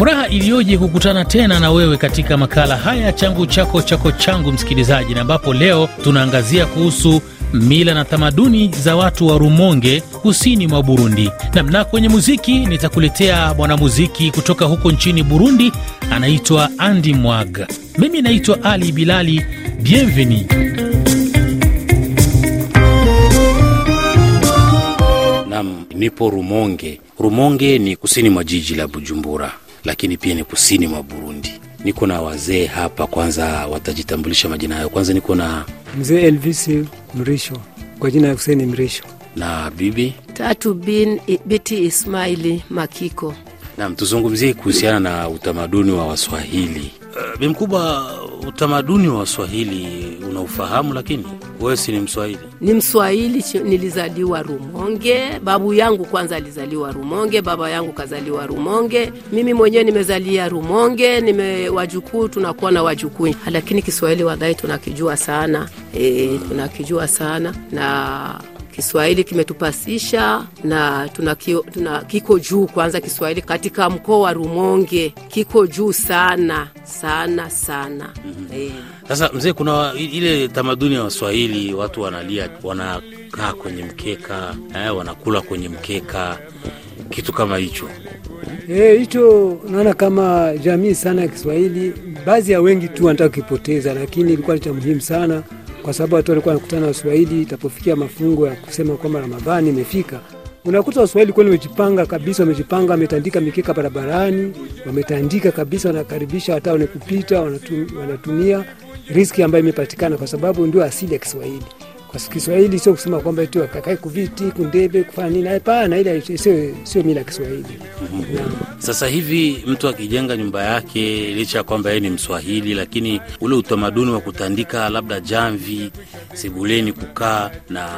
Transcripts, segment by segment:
Furaha iliyoje kukutana tena na wewe katika makala haya changu chako chako changu, msikilizaji, na ambapo leo tunaangazia kuhusu mila na tamaduni za watu wa Rumonge kusini mwa Burundi. Namna kwenye muziki nitakuletea mwanamuziki kutoka huko nchini Burundi, anaitwa Andy Mwag. Mimi naitwa Ali Bilali. Bienvenue. Nam, nipo Rumonge. Rumonge ni kusini mwa jiji la Bujumbura, lakini pia ni kusini mwa Burundi. Niko na wazee hapa, kwanza watajitambulisha majina yao. Kwanza niko na Mzee Elvis Mrisho kwa jina ya Huseni Mrisho. na bibi Tatu bin Biti Ismaili Makiko. Nam, tuzungumzie kuhusiana na utamaduni wa Waswahili. Uh, bi mkubwa, utamaduni wa Waswahili unaufahamu, lakini wewe si ni Mswahili. Ni Mswahili, nilizaliwa Rumonge. Babu yangu kwanza alizaliwa Rumonge, baba yangu kazaliwa Rumonge, mimi mwenyewe nimezalia Rumonge, nime wajukuu, tunakuwa na wajukuu, lakini Kiswahili wadhai tunakijua sana e, tunakijua sana na Kiswahili kimetupasisha na tuna, kio- tuna kiko juu kwanza. Kiswahili katika mkoa wa Rumonge kiko juu sana sana sana. Eh, Sasa mzee, kuna ile tamaduni ya Waswahili, watu wanalia, wanakaa kwenye mkeka eh, wanakula kwenye mkeka, kitu kama hicho. hicho hicho naona kama jamii sana ya Kiswahili, baadhi ya wengi tu wanataka kukipoteza, lakini ilikuwa ni cha muhimu sana, kwa sababu watu walikuwa wanakutana na Waswahili. Itapofikia mafungo ya kusema kwamba Ramadhani imefika, unakuta Waswahili kweli wamejipanga kabisa, wamejipanga, wametandika mikeka barabarani, wametandika kabisa, wanakaribisha hata wenye kupita, wanatumia riski ambayo imepatikana, kwa sababu ndio asili ya Kiswahili. Kwa Kiswahili sio kusema kwamba eti wakakae kuviti kundebe kufanya nini, hapana, ile sio sio mila ya Kiswahili. Sasa hivi mtu akijenga nyumba yake, licha ya kwamba yeye ni Mswahili, lakini ule utamaduni wa kutandika labda jamvi sebuleni, kukaa na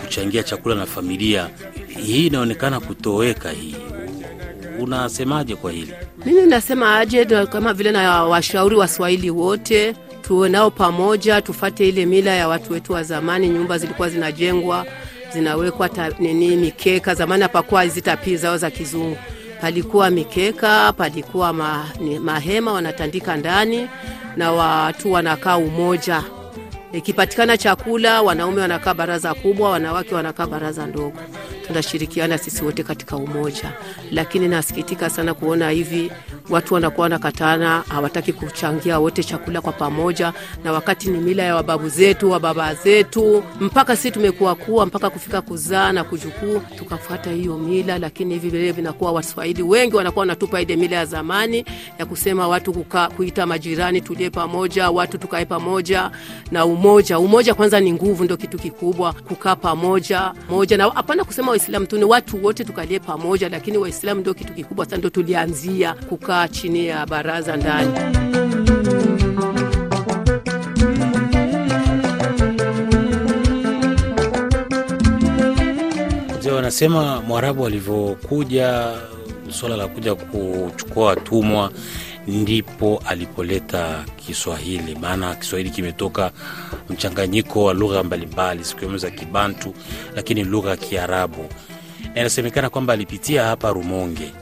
kuchangia chakula na familia, hii inaonekana kutoweka. Hii unasemaje kwa hili? Mimi nasema aje, kama vile na washauri Waswahili wote tuwe nao pamoja, tufate ile mila ya watu wetu wa zamani. Nyumba zilikuwa zinajengwa zinawekwa ta, nini mikeka. Zamani hapakuwa hizi tapii zao za kizungu, palikuwa mikeka, palikuwa ma, ni, mahema wanatandika ndani na watu wanakaa umoja. Ikipatikana chakula, wanaume wanakaa baraza kubwa, wanawake wanakaa baraza ndogo. Tunashirikiana sisi wote katika umoja, lakini nasikitika sana kuona hivi watu wanakuwa wanakatana, hawataki kuchangia wote chakula kwa pamoja, na wakati ni mila ya wababu zetu wababa zetu, mpaka si tumekuwa kuwa mpaka kufika kuzaa na kujukuu, tukafuata hiyo mila. Lakini hivi vile vinakuwa Waswahili wengi wanakuwa wanatupa ile mila ya zamani ya kusema watu kuka, kuita majirani tulie pamoja, watu tukae pamoja na umoja. Umoja kwanza ni nguvu, ndio kitu kikubwa, kukaa pamoja moja, na hapana kusema Waislamu tu, ni watu wote tukalie pamoja, lakini Waislamu ndio kitu kikubwa sana, ndio tulianzia kukaa chini ya baraza ndani. Wanasema Mwarabu alivyokuja, suala la kuja kuchukua watumwa ndipo alipoleta Kiswahili, maana Kiswahili kimetoka mchanganyiko wa lugha mbalimbali zikiwemo za Kibantu, lakini lugha ya Kiarabu, na inasemekana kwamba alipitia hapa Rumonge.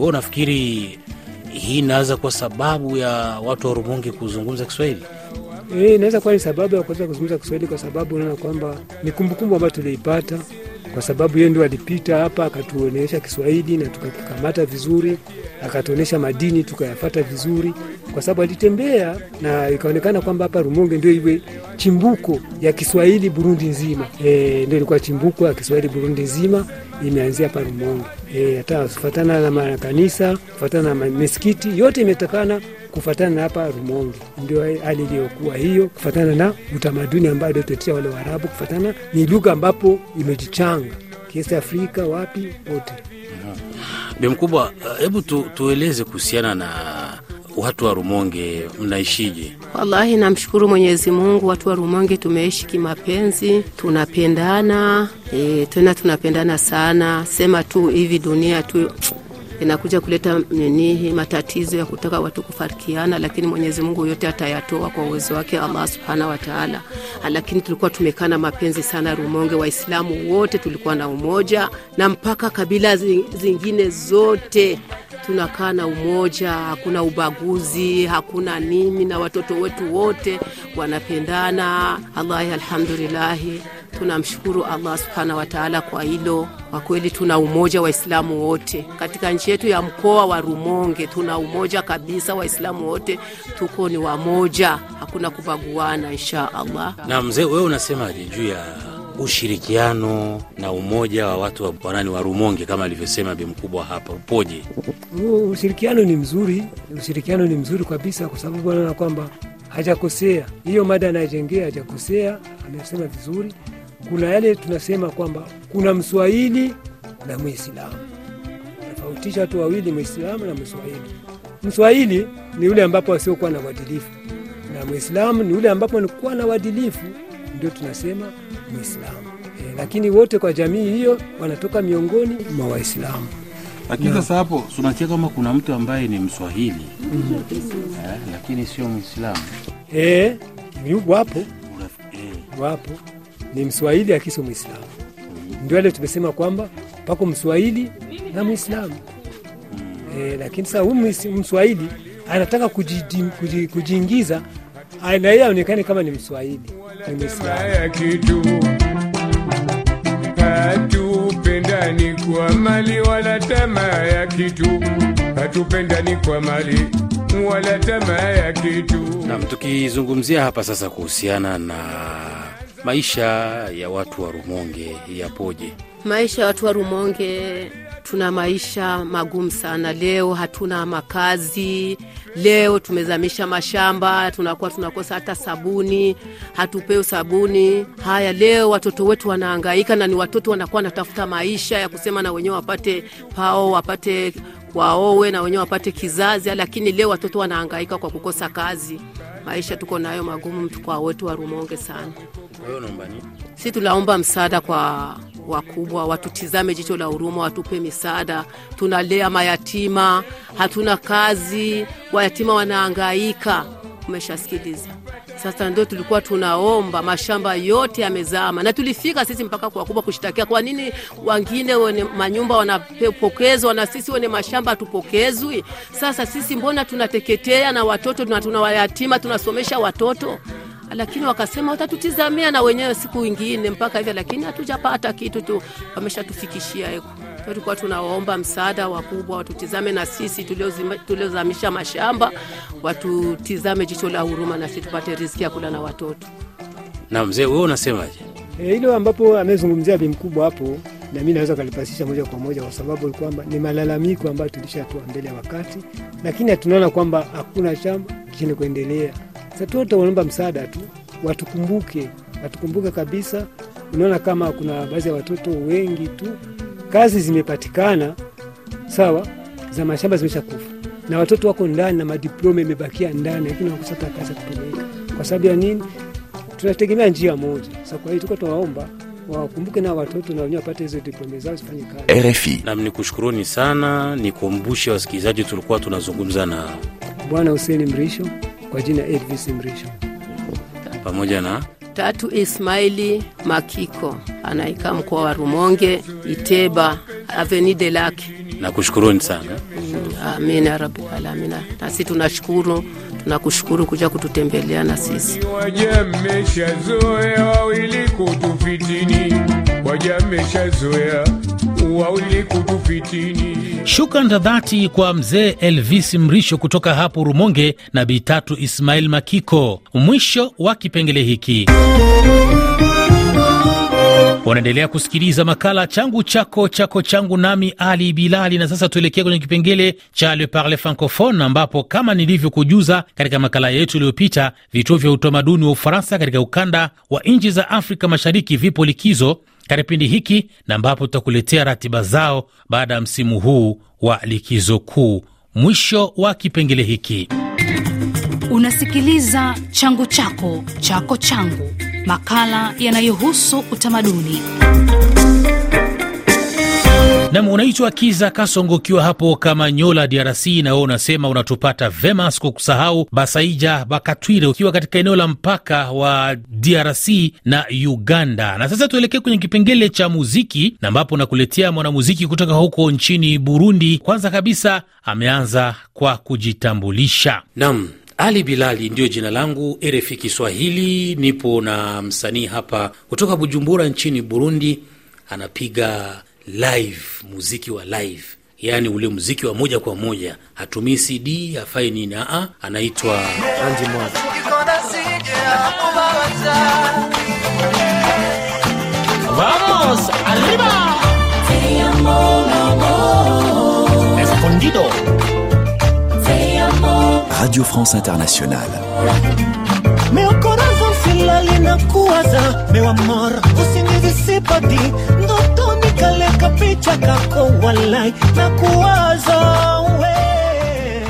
Wewe unafikiri hii inaweza kuwa sababu ya watu wa Rumungi kuzungumza Kiswahili? Eh, inaweza kuwa ni sababu ya kuweza kuzungumza Kiswahili kwa sababu unaona kwamba ni kumbukumbu ambayo tuliipata, kwa sababu yeye ndio alipita hapa akatuonyesha Kiswahili na tukakikamata vizuri, akatuonyesha madini tukayafata vizuri, kwa sababu alitembea na ikaonekana kwamba hapa Rumonge ndio iwe chimbuko ya Kiswahili Burundi nzima. E, ndio ilikuwa chimbuko ya Kiswahili Burundi nzima imeanzia hapa Rumonge. E, hata kufatana na makanisa, kufatana na misikiti yote imetokana kufatana na hapa Rumonge, ndio hali iliyokuwa hiyo, kufatana na utamaduni ambao aliotetea wale Waarabu, kufatana ni lugha ambapo imejichanga kiasi Afrika wapi wote. Bi mkubwa, hebu tu, tueleze kuhusiana na watu wa Rumonge, mnaishije? Wallahi, namshukuru Mwenyezi Mungu, watu wa Rumonge tumeishi kimapenzi, tunapendana e, tena tunapendana sana. Sema tu hivi dunia tu inakuja kuleta nini matatizo ya kutaka watu kufarikiana, lakini Mwenyezi Mungu yote atayatoa kwa uwezo wake Allah subhanahu wa taala. Lakini tulikuwa tumekana mapenzi sana Rumonge, Waislamu wote tulikuwa na umoja, na mpaka kabila zingine zote tunakaa na umoja, hakuna ubaguzi, hakuna nini, na watoto wetu wote wanapendana. Allahi, alhamdulillahi, tunamshukuru Allah subhanahu wa taala kwa hilo. Kwa kweli tuna umoja Waislamu wote katika nchi yetu ya mkoa wa Rumonge, tuna umoja kabisa. Waislamu wote tuko ni wamoja, hakuna kubaguana, insha Allah. Na mzee, wewe unasemaje juu ya ushirikiano na umoja wa watu wa wanani wa Rumonge kama alivyosema bi mkubwa hapa, upoje? Ushirikiano ni mzuri, ushirikiano ni mzuri kabisa, kwa sababu anaona kwamba hajakosea. Hiyo mada anayejengea hajakosea, amesema vizuri. Kuna yale tunasema kwamba kuna Mswahili na Mwislamu, tofautisha watu wawili, Mwislamu na Mswahili. Mswahili ni yule ambapo wasiokuwa na uadilifu, na Mwislamu ni yule ambapo nikuwa na uadilifu, ndio tunasema Mwislamu. E, lakini wote kwa jamii hiyo wanatoka miongoni mwa Waislamu. Lakini sasa hapo tunatia kama kuna mtu ambaye ni Mswahili. Eh, lakini sio Mwislamu E, wapo. Eh, wapo ni Mswahili akiso Mwislamu. Ndio ale tumesema kwamba pako Mswahili na Mwislamu e, lakini sasa huyu Mswahili anataka kujiingiza kuji- a- na yeye aonekane kama ni Mswahili ni Mwislamu. hatupendani kwa mali wala tamaa ya kitu hatupendani kwa mali wala tamaa ya kitu Nam, tukizungumzia hapa sasa kuhusiana na maisha ya watu wa Rumonge yapoje? Maisha ya watu wa Rumonge, tuna maisha magumu sana. Leo hatuna makazi, leo tumezamisha mashamba, tunakuwa tunakosa hata sabuni, hatupewi sabuni. Haya, leo watoto wetu wanaangaika, na ni watoto wanakuwa wanatafuta maisha ya kusema na wenyewe wapate pao, wapate waowe na wenyewe wapate kizazi, lakini leo watoto wanaangaika kwa kukosa kazi. Maisha tuko nayo magumu kwa wetu wa Rumonge sana. Si tunaomba msaada kwa wakubwa, watutizame jicho la huruma, watupe misaada. Tunalea mayatima, hatuna kazi, wayatima wanaangaika. Umeshasikiliza? Sasa ndio tulikuwa tunaomba, mashamba yote yamezama, na tulifika sisi mpaka kwa wakubwa kushtakia, kwa nini wengine wenye manyumba wanapokezwa na sisi wenye mashamba hatupokezwi? Sasa sisi mbona tunateketea na watoto tuna, tuna wayatima tunasomesha watoto lakini wakasema watatutizamia na wenyewe siku ingine mpaka hivyo, lakini hatujapata kitu tu, wameshatufikishia heko. Tulikuwa tunawaomba msaada wakubwa, watutizame na sisi tuliozamisha mashamba, watutizame jicho la huruma na sisi tupate riziki ya kula na watoto. Na mzee, wewe unasemaje? E, hilo ambapo amezungumzia bi mkubwa hapo, na mimi naweza kalipasisha moja kwa moja, kwa sababu ni kwamba ni malalamiko ambayo tulishatoa mbele ya wakati, lakini tunaona kwamba hakuna chama chenye kuendelea. Sasa tuote wanaomba msaada tu, watukumbuke, watukumbuke kabisa. Unaona kama kuna baadhi ya watoto wengi tu, kazi zimepatikana sawa, za mashamba zimesha kufa na watoto wako ndani na madiploma imebakia ndani, lakini wakusata kazi ya kutumika. Kwa sababu ya nini? tunategemea njia moja. Sasa kwa hiyo tuko tunawaomba wakumbuke na watoto na wenyewe wapate hizo diploma zao zifanye kazi. RFI. Nam, nikushukuruni sana, nikumbushe wasikilizaji, tulikuwa tunazungumza na Bwana Huseni Mrisho kwa jina Elvis Mrisho. pamoja na Tatu Ismaili Makiko anaikaa mkoa wa Rumonge, Iteba, Avenue de Lac. nakushukuruni sana. Mm, Amina rabbil alamina. Nasi tunashukuru, tunakushukuru kuja kututembelea na sisi. wajameshazoea wawili kutufitini wajameshazoea Shukran za dhati kwa mzee Elvis Mrisho kutoka hapo Rumonge na Bitatu Ismail Makiko. Mwisho wa kipengele hiki. Unaendelea kusikiliza makala changu chako chako changu, nami Ali Bilali. Na sasa tuelekea kwenye kipengele cha Le Parle Francophone, ambapo kama nilivyokujuza katika makala yetu iliyopita, vituo vya utamaduni wa Ufaransa katika ukanda wa nchi za Afrika Mashariki vipo likizo katika kipindi hiki, na ambapo tutakuletea ratiba zao baada ya msimu huu wa likizo kuu. Mwisho wa kipengele hiki. Unasikiliza changu chako chako changu, makala yanayohusu utamaduni. Nam, unaitwa Kiza Kasongo ukiwa hapo kama Nyola, DRC, na wewe unasema unatupata vema, sikukusahau Basaija Bakatwire ukiwa katika eneo la mpaka wa DRC na Uganda. Na sasa tuelekee kwenye kipengele cha muziki, na ambapo nakuletea mwanamuziki kutoka huko nchini Burundi. Kwanza kabisa ameanza kwa kujitambulisha. Nam Ali Bilali ndiyo jina langu, RFI Kiswahili. Nipo na msanii hapa kutoka Bujumbura nchini Burundi, anapiga live, muziki wa live, yaani ule muziki wa moja kwa moja, hatumii CD afai nini, aa, anaitwa Anji Mwaga. Vamos arriba. Escondido Radio France Internationale. Meu coração silali na kuwaza mewa mara usingizi sipati ndotoni kale picha kako walai na kuwaza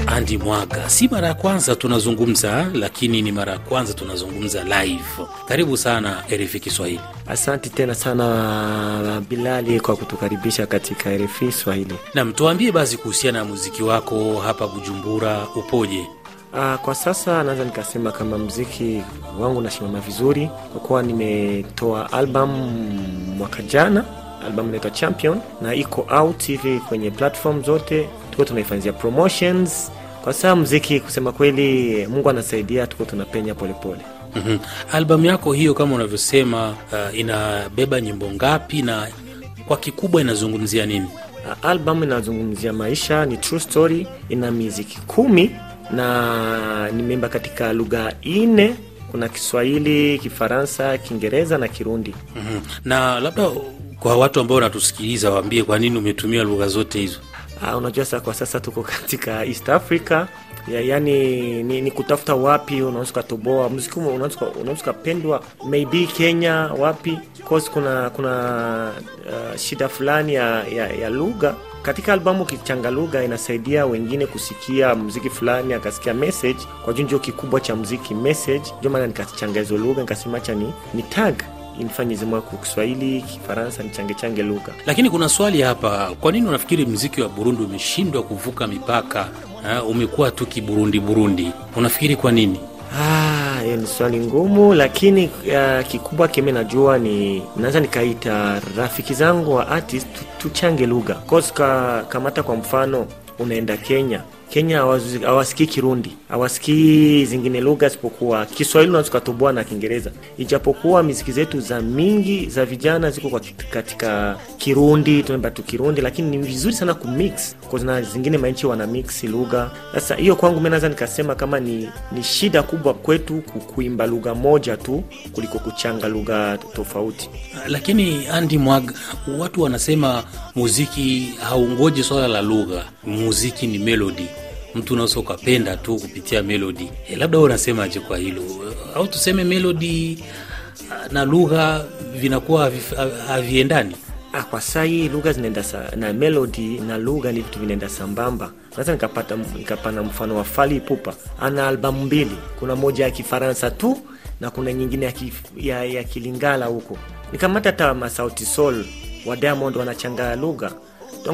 Andi Mwaga. Si mara ya kwanza tunazungumza, lakini ni mara ya kwanza tunazungumza live. Karibu sana RFI Kiswahili. Asante tena sana Bilali kwa kutukaribisha katika RFI Swahili. Nam, tuambie basi kuhusiana na muziki wako hapa Bujumbura upoje? Ah, kwa sasa naweza nikasema kama mziki wangu unasimama vizuri kwa kuwa nimetoa album mwaka jana, album inaitwa Champion na iko out hivi kwenye platform zote, tuko tunaifanyia promotions. Kwa sasa mziki, kusema kweli, Mungu anasaidia, tuko tunapenya polepole. Mhm. Albamu yako hiyo kama unavyosema, uh, inabeba nyimbo ngapi na kwa kikubwa inazungumzia nini? Uh, albamu inazungumzia maisha, ni true story, ina miziki kumi na nimeimba katika lugha nne. Kuna Kiswahili, Kifaransa, Kiingereza na Kirundi. Mhm. Na labda kwa watu ambao wanatusikiliza waambie kwa nini umetumia lugha zote hizo. Uh, unajua sasa kwa sasa tuko katika East Africa ya, yani ni, ni kutafuta wapi unaweza ukatoboa muziki unaweza ukapendwa maybe Kenya wapi cause kuna kuna uh, shida fulani ya, ya, ya lugha katika albamu. Ukichanga lugha inasaidia wengine kusikia mziki fulani akasikia message, kwa juu ndio kikubwa cha mziki message. Ndio maana nikachanga hizo lugha nikasema cha ni, ni tag inifanye zimwa kwa Kiswahili, Kifaransa, nichange change lugha Lakini kuna swali hapa, kwa nini unafikiri mziki wa Burundi umeshindwa kuvuka mipaka? Ha, umekuwa tu kiburundi Burundi, unafikiri kwa nini? Ah, hiyo ni swali ngumu, lakini uh, kikubwa kime najua ni naweza nikaita rafiki zangu wa artist tuchange lugha kamata kwa mfano unaenda Kenya Kenya hawasikii Kirundi, hawasikii zingine lugha isipokuwa Kiswahili, unaweza ukatoboa na Kiingereza, ijapokuwa miziki zetu za mingi za vijana ziko katika Kirundi, tu Kirundi, lakini ni vizuri sana kumix na zingine manchi wana mix lugha. Sasa hiyo kwangu mimi naweza nikasema kama ni, ni shida kubwa kwetu kuimba lugha moja tu kuliko kuchanga lugha tofauti. Lakini Andi Mwag, watu wanasema muziki haungoji swala la lugha, muziki ni melody. Mtu unaweza ukapenda tu kupitia melodi E, labda wewe unasemaje kwa hilo? Au tuseme melody ah, na lugha vinakuwa haviendani? Ah, kwa saa hii lugha zinaenda sa, na melody na lugha ni vitu vinaenda sambamba. Sasa nikapata nikapana mfano wa Fally Ipupa ana albamu mbili, kuna moja ya Kifaransa tu na kuna nyingine ya, kif, ya, ya Kilingala huko. Nikamata hata Masauti Sol wa Diamond wanachanga lugha.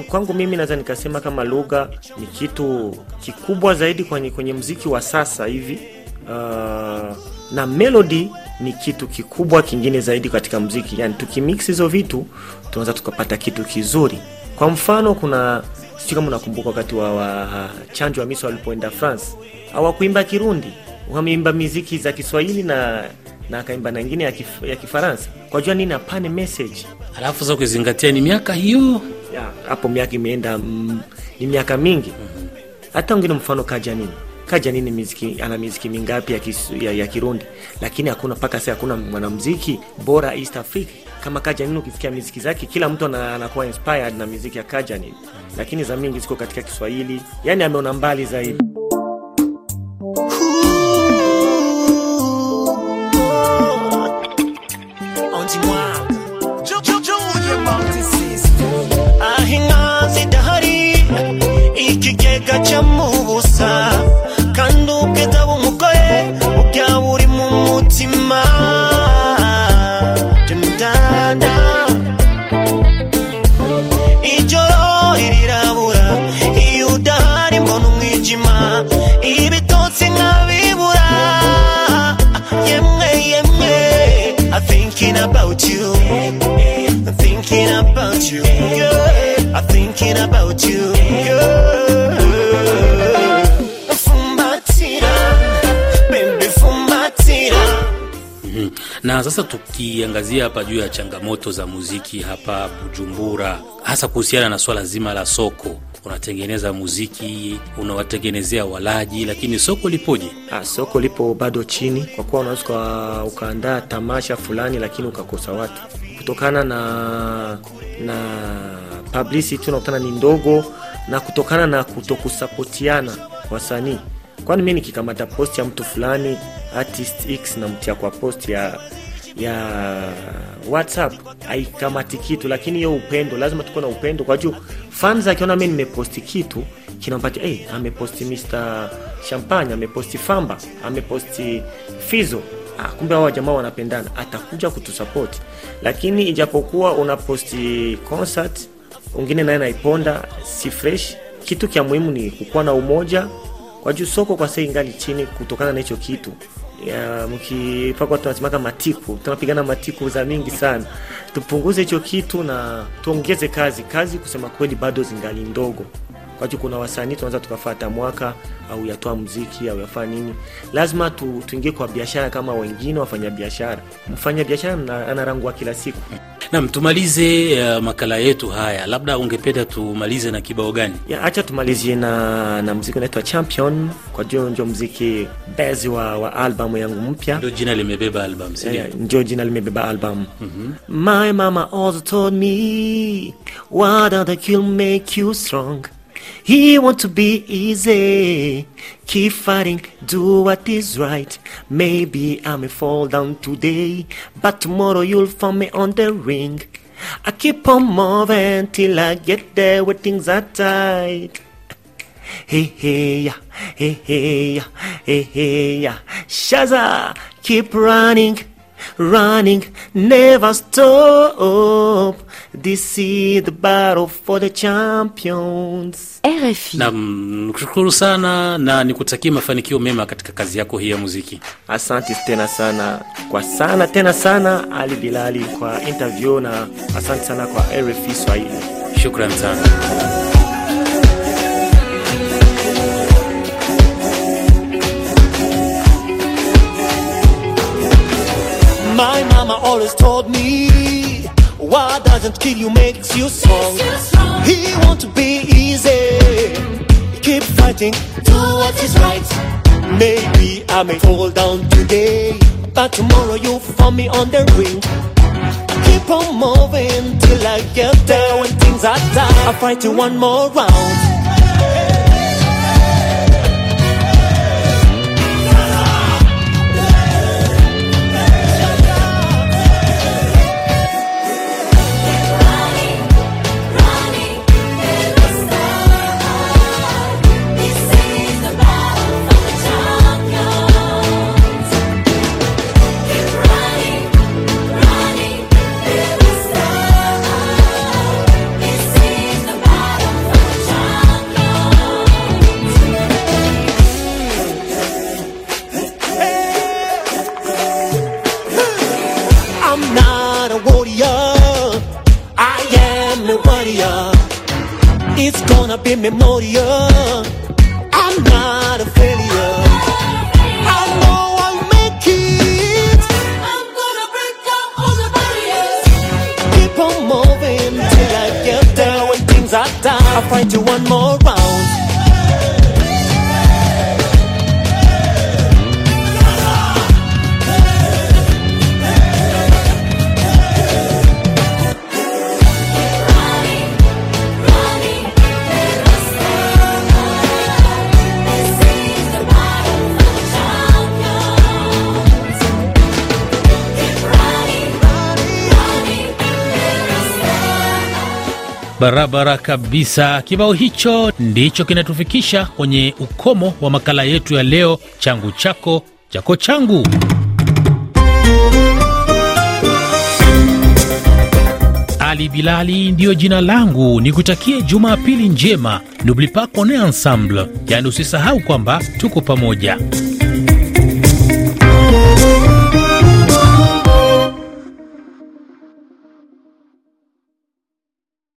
Kwangu mimi naweza nikasema kama lugha ni kitu kikubwa zaidi kwenye, kwenye mziki wa sasa hivi uh, na melody ni kitu kikubwa kingine zaidi katika mziki. Yani tukimix hizo vitu tunaweza tukapata kitu kizuri. Kwa mfano, kuna sio kama unakumbuka wakati wa, wa chanjo wa Miso walipoenda France, hawakuimba Kirundi, wameimba miziki za Kiswahili na na akaimba na ingine ya, kif, ya Kifaransa. Kwa jua nini? Apane message Alafu za kuzingatia ni miaka hiyo hapo miaka imeenda mm, ni miaka mingi. Hata wengine mfano kaja nini. Miziki ana miziki mingapi ya, kis, ya, ya kirundi? Lakini hakuna mpaka sasa hakuna mwanamziki bora east africa. Kama kaja nini ukisikia miziki zake kila mtu ana- anakuwa inspired na miziki ya kaja lakini za mingi ziko katika kiswahili. Yani ameona mbali zaidi I'm thinking about you. Girl. Fumbatira, baby, fumbatira. na sasa tukiangazia hapa juu ya changamoto za muziki hapa bujumbura hasa kuhusiana na swala zima la soko unatengeneza muziki unawatengenezea walaji lakini soko lipoje Ah, soko lipo bado chini kwa kuwa unaweza ukaandaa tamasha fulani lakini ukakosa watu kutokana na na publicity unakutana ni ndogo na kutokana na kutokusapotiana wasanii. Kwani mi nikikamata post ya mtu fulani artist x namtia kwa post ya ya whatsapp haikamati kitu. Lakini hiyo upendo lazima tuko na upendo. Kwa juu fans akiona mi nimeposti kitu kinampatia hey, ameposti mr champagne ameposti famba ameposti fizo. Ah, kumbe hawa jamaa wanapendana. Atakuja kutusapoti lakini ijapokuwa unaposti concert wengine naye naiponda si fresh. Kitu kya muhimu ni kukuwa na umoja. Kwa juu soko kwa sasa ingali chini kutokana na hicho kitu. Mkipakwa tunasemaka matiku tunapigana matiku za mingi sana. Tupunguze hicho kitu na tuongeze kazi. Kazi kusema kweli bado zingali ndogo kwa kuna wasanii tunaweza tukafata mwaka au yatoa mziki au yafaa nini. Lazima tu, tuingie kwa biashara kama wengine wafanya biashara. Mfanya biashara ana- anarangua kila siku. Nam tumalize uh, makala yetu haya. Labda ungependa tumalize na kibao gani? Acha tumalizie na, na mziki unaitwa champion. Kwa juu ndio mziki bezi wa, wa albamu yangu mpya. Ndio jina limebeba album sindio ndio? Jina limebeba album. My mama also told me what other kill make you strong he want to be easy. Keep fighting do what is right. Maybe i may fall down today but tomorrow you'll find me on the ring. I keep on moving till i get there where things are tight. Hey hey ya, hey hey ya, hey hey ya. Shaza, keep running, running, never stop. This is the battle for the champions. RFI. nam kushukuru sana na nikutakia mafanikio mema katika kazi yako hii ya muziki Asante tena sana kwa sana tena sana Ali Bilali kwa interview na asante sana kwa RFI Swahili. Shukrani sana My mama always told me, what doesn't kill you makes you strong. He want to be easy, keep fighting, do what is right. Maybe I may fall down today, but tomorrow you'll find me on the ring. Keep on moving till I get there when things are tough. I'll fight you one more round. It's gonna be memorial. I'm not a failure. I know I'll make it. I'm gonna break down all the barriers. Keep on moving till I get there when things are down. I'll fight you one more round. Barabara kabisa. Kibao hicho ndicho kinatufikisha kwenye ukomo wa makala yetu ya leo, changu chako chako changu. Ali Bilali ndiyo jina langu, nikutakie Jumapili njema. N'oublie pas qu'on est ensemble, yaani usisahau kwamba tuko pamoja.